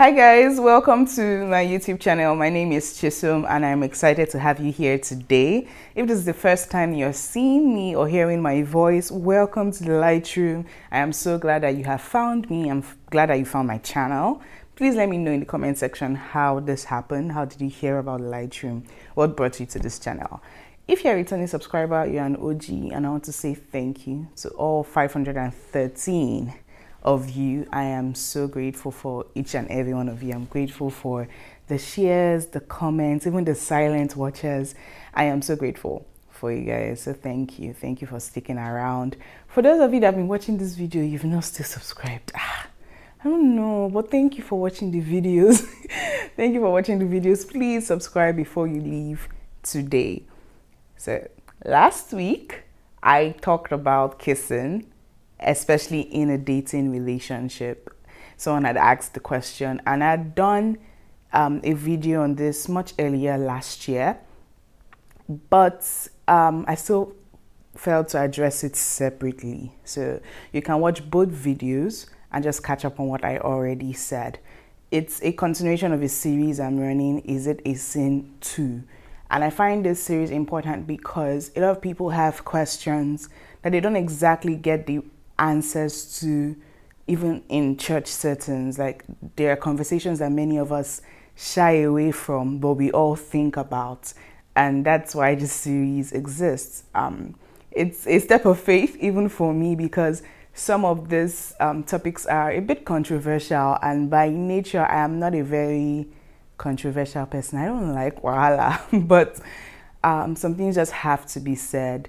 Hi guys, welcome to my YouTube channel. My name is Chisom and I'm excited to have you here today. If this is the first time you're seeing me or hearing my voice, welcome to the Lightroom. I am so glad that you have found me. I'm glad that you found my channel. Please let me know in the comment section how this happened. How did you hear about Lightroom? What brought you to this channel? If you're a returning subscriber, you're an OG and I want to say thank you to all 513 of you. I am so grateful for each and every one of you. I'm grateful for the shares, the comments, even the silent watchers. I am so grateful for you guys. So thank you. Thank you for sticking around. For those of you that have been watching this video, you've not still subscribed. Ah, I don't know, but thank you for watching the videos. thank you for watching the videos. Please subscribe before you leave today. So last week I talked about kissing especially in a dating relationship. Someone had asked the question, and I had done um, a video on this much earlier last year, but um, I still failed to address it separately. So you can watch both videos and just catch up on what I already said. It's a continuation of a series I'm running, Is It a Sin 2? And I find this series important because a lot of people have questions that they don't exactly get the answers to even in church settings. Like there are conversations that many of us shy away from, but we all think about. And that's why this series exists. Um, it's a step of faith, even for me, because some of these um, topics are a bit controversial, and by nature, I am not a very controversial person. I don't like wahala, but um, some things just have to be said.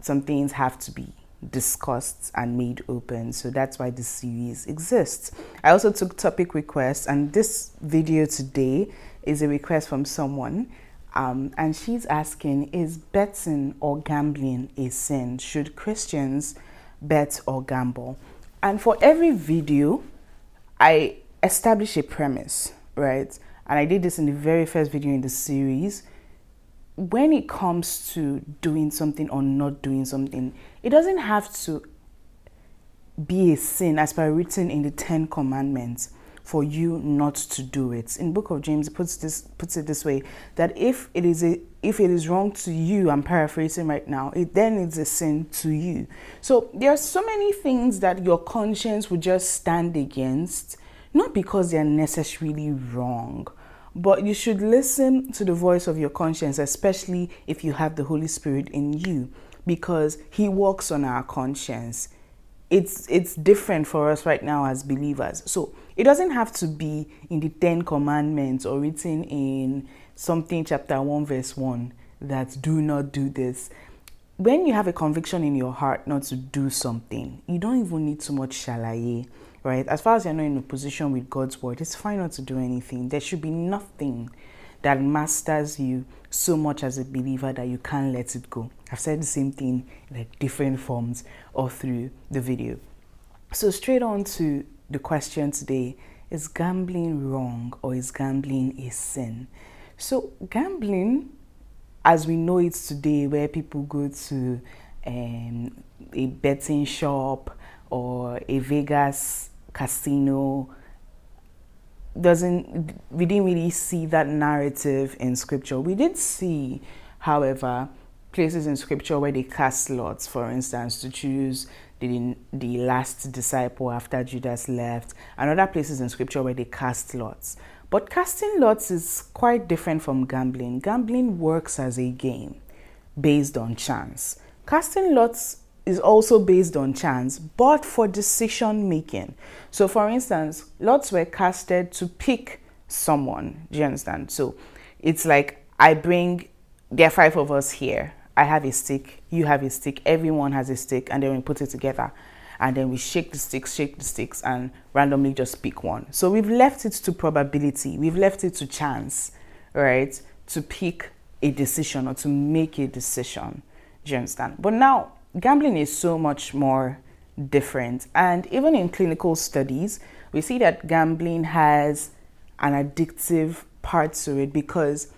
Some things have to be discussed and made open. So that's why this series exists. I also took topic requests, and this video today is a request from someone. Um, and she's asking Is betting or gambling a sin? Should Christians bet or gamble? And for every video, I establish a premise, right? And I did this in the very first video in the series when it comes to doing something or not doing something, it doesn't have to be a sin as per written in the Ten Commandments for you not to do it. In Book of James, it puts this puts it this way that if it is a if it is wrong to you, I'm paraphrasing right now, it then it's a sin to you. So there are so many things that your conscience would just stand against, not because they are necessarily wrong, but you should listen to the voice of your conscience, especially if you have the Holy Spirit in you, because He works on our conscience. It's it's different for us right now as believers. So it doesn't have to be in the Ten Commandments or written in something chapter one verse one that do not do this. When you have a conviction in your heart not to do something, you don't even need too much shalaye right? As far as you're not in a position with God's word, it's fine not to do anything. There should be nothing that masters you so much as a believer that you can't let it go. I've said the same thing in like different forms or through the video. So, straight on to the question today is gambling wrong or is gambling a sin? So, gambling, as we know it today, where people go to um, a betting shop or a Vegas casino doesn't we didn't really see that narrative in scripture. We did see however places in scripture where they cast lots for instance to choose the, the last disciple after judas left and other places in scripture where they cast lots. But casting lots is quite different from gambling. Gambling works as a game based on chance. Casting lots is also based on chance, but for decision making. So, for instance, lots were casted to pick someone. Do you understand? So, it's like I bring, there are five of us here. I have a stick, you have a stick, everyone has a stick, and then we put it together. And then we shake the sticks, shake the sticks, and randomly just pick one. So, we've left it to probability, we've left it to chance, right? To pick a decision or to make a decision. Do you understand? But now, gambling is so much more different. And even in clinical studies, we see that gambling has an addictive part to it because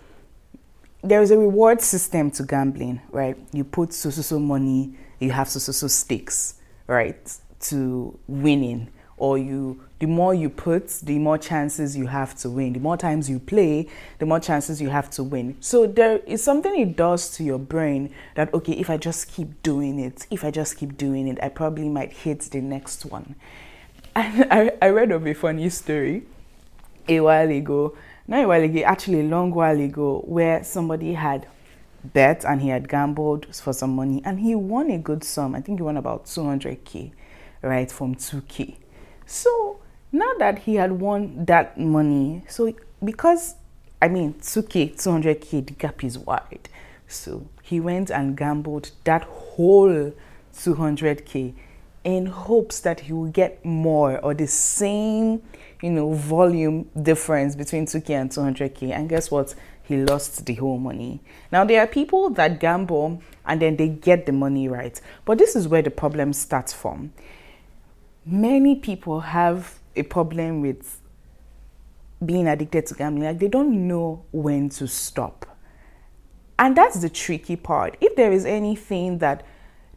there is a reward system to gambling, right? You put so so so money, you have so so so stakes, right, to winning, or you the more you put, the more chances you have to win. The more times you play, the more chances you have to win. So there is something it does to your brain that, okay, if I just keep doing it, if I just keep doing it, I probably might hit the next one. And I, I read of a funny story a while ago, not a while ago, actually a long while ago, where somebody had bet and he had gambled for some money and he won a good sum. I think he won about 200k, right, from 2k. So now that he had won that money, so because I mean 2k, 200k, the gap is wide. So he went and gambled that whole 200k in hopes that he will get more or the same, you know, volume difference between 2k and 200k. And guess what? He lost the whole money. Now there are people that gamble and then they get the money right. But this is where the problem starts from. Many people have a problem with being addicted to gambling. Like they don't know when to stop. And that's the tricky part. If there is anything that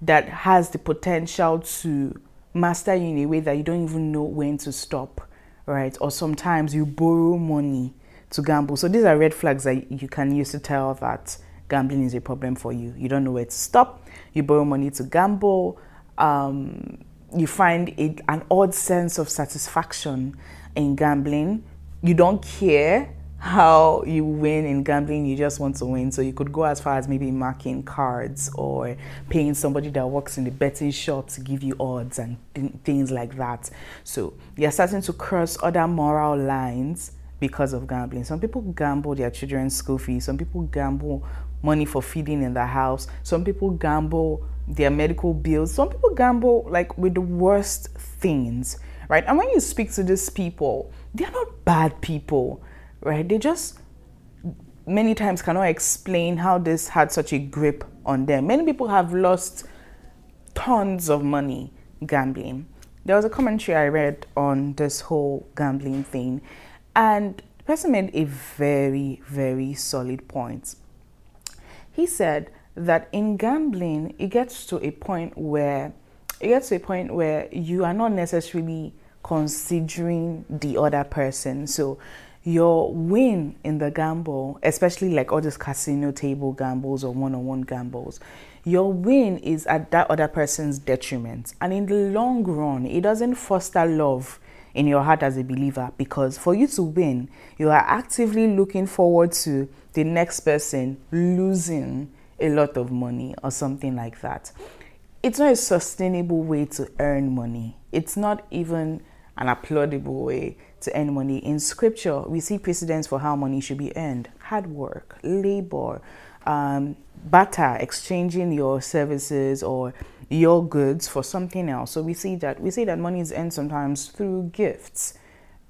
that has the potential to master you in a way that you don't even know when to stop, right? Or sometimes you borrow money to gamble. So these are red flags that you can use to tell that gambling is a problem for you. You don't know where to stop. You borrow money to gamble. Um, you find it an odd sense of satisfaction in gambling. You don't care how you win in gambling, you just want to win. So you could go as far as maybe marking cards or paying somebody that works in the betting shop to give you odds and th- things like that. So you're starting to cross other moral lines because of gambling. Some people gamble their children's school fees, some people gamble money for feeding in the house, some people gamble their medical bills, some people gamble like with the worst things, right? And when you speak to these people, they're not bad people right? They just many times cannot explain how this had such a grip on them. Many people have lost tons of money gambling. There was a commentary I read on this whole gambling thing, and the person made a very, very solid point. He said that in gambling, it gets to a point where it gets to a point where you are not necessarily considering the other person. So your win in the gamble, especially like all these casino table gambles or one on one gambles, your win is at that other person's detriment. And in the long run, it doesn't foster love in your heart as a believer because for you to win, you are actively looking forward to the next person losing a lot of money or something like that. It's not a sustainable way to earn money. It's not even an applaudable way to earn money. In scripture, we see precedents for how money should be earned hard work, labor, um, barter, exchanging your services or your goods for something else. So we see that we see that money is earned sometimes through gifts,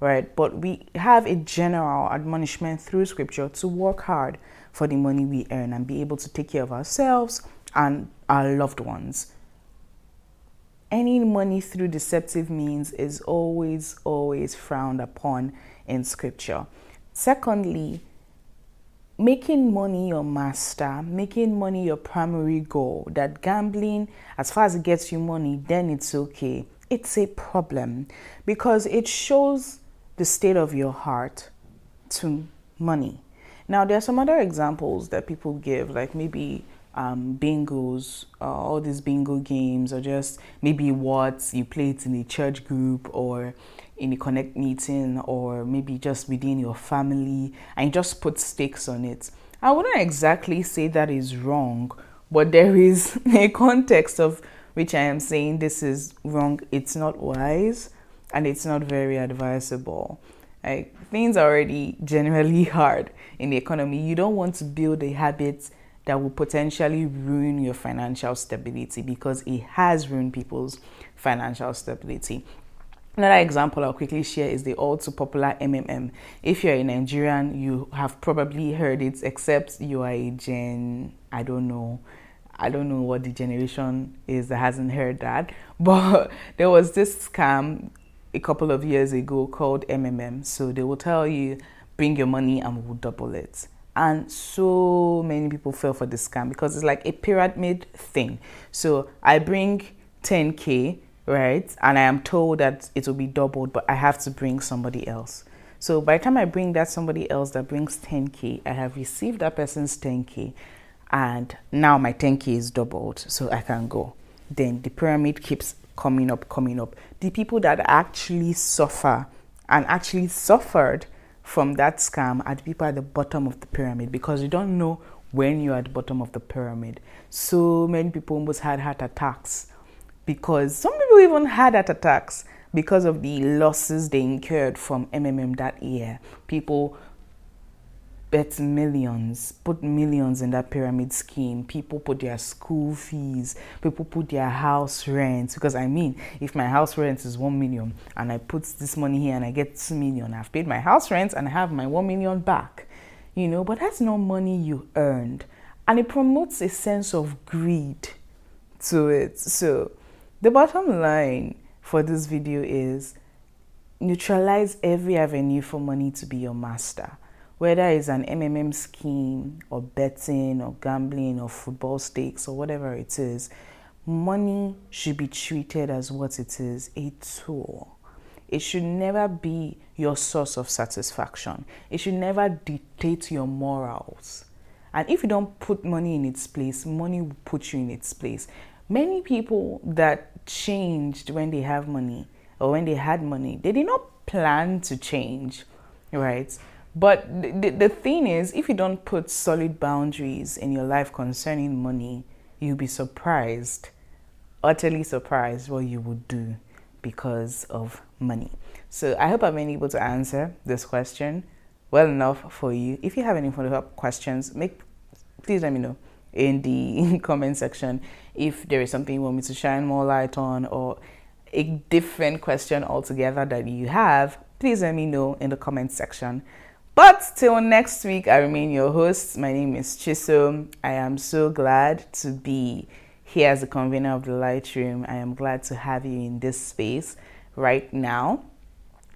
right? But we have a general admonishment through scripture to work hard for the money we earn and be able to take care of ourselves and our loved ones any money through deceptive means is always, always frowned upon in scripture. Secondly, making money your master, making money your primary goal, that gambling, as far as it gets you money, then it's okay. It's a problem because it shows the state of your heart to money. Now, there are some other examples that people give, like maybe um, bingos, uh, all these bingo games, or just maybe what you play it in a church group or in a connect meeting, or maybe just within your family, and just put stakes on it. I wouldn't exactly say that is wrong, but there is a context of which I am saying this is wrong. It's not wise and it's not very advisable. Like, things are already generally hard in the economy. You don't want to build a habit that will potentially ruin your financial stability because it has ruined people's financial stability. Another example I'll quickly share is the all too popular MMM. If you're a Nigerian, you have probably heard it, except you are a Gen, I don't know. I don't know what the generation is that hasn't heard that. But there was this scam a couple of years ago called MMM. So they will tell you, bring your money and we'll double it and so many people fell for the scam because it's like a pyramid thing. So I bring 10k right? And I am told that it will be doubled, but I have to bring somebody else. So by the time I bring that somebody else that brings 10K, I have received that person's 10K and now my 10K is doubled, so I can go. Then the pyramid keeps coming up, coming up. The people that actually suffer and actually suffered from that scam the people at the bottom of the pyramid because you don't know when you're at the bottom of the pyramid. So many people almost had heart attacks because some people even had heart attacks because of the losses they incurred from MMM that year. People bet millions, put millions in that pyramid scheme. People put their school fees, people put their house rent. Because I mean, if my house rent is one million and I put this money here and I get two million, I've paid my house rent and I have my one million back. You know, but that's not money you earned. And it promotes a sense of greed to it. So the bottom line for this video is neutralize every avenue for money to be your master. Whether it's an MMM scheme or betting or gambling or football stakes or whatever it is, money should be treated as what it is a tool. It should never be your source of satisfaction. It should never dictate your morals. And if you don't put money in its place, money will put you in its place. Many people that changed when they have money or when they had money. They did not plan to change, right? But the, the thing is, if you don't put solid boundaries in your life concerning money, you'll be surprised, utterly surprised what you would do because of money. So I hope I've been able to answer this question well enough for you. If you have any follow-up questions, make please let me know in the comment section if there is something you want me to shine more light on or a different question altogether that you have, please let me know in the comment section. But till next week, I remain your host. My name is Chisom. I am so glad to be here as the convener of the Lightroom. I am glad to have you in this space right now.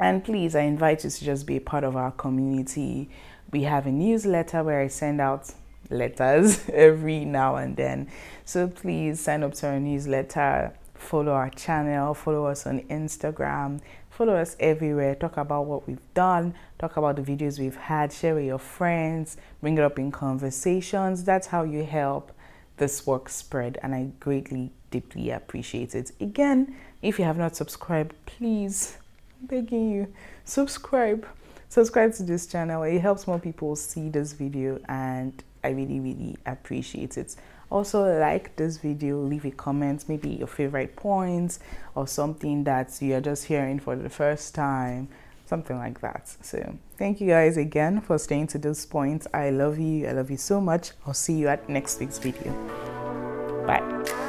And please, I invite you to just be a part of our community. We have a newsletter where I send out letters every now and then. So please sign up to our newsletter, follow our channel, follow us on Instagram, follow us everywhere. Talk about what we've done, talk about the videos we've had, share with your friends, bring it up in conversations. That's how you help this work spread, and I greatly, deeply appreciate it. Again, if you have not subscribed, please, I'm begging you, subscribe. Subscribe to this channel. It helps more people see this video and I really, really appreciate it. Also, like this video, leave a comment, maybe your favorite points or something that you're just hearing for the first time, something like that. So, thank you guys again for staying to this point. I love you. I love you so much. I'll see you at next week's video. Bye.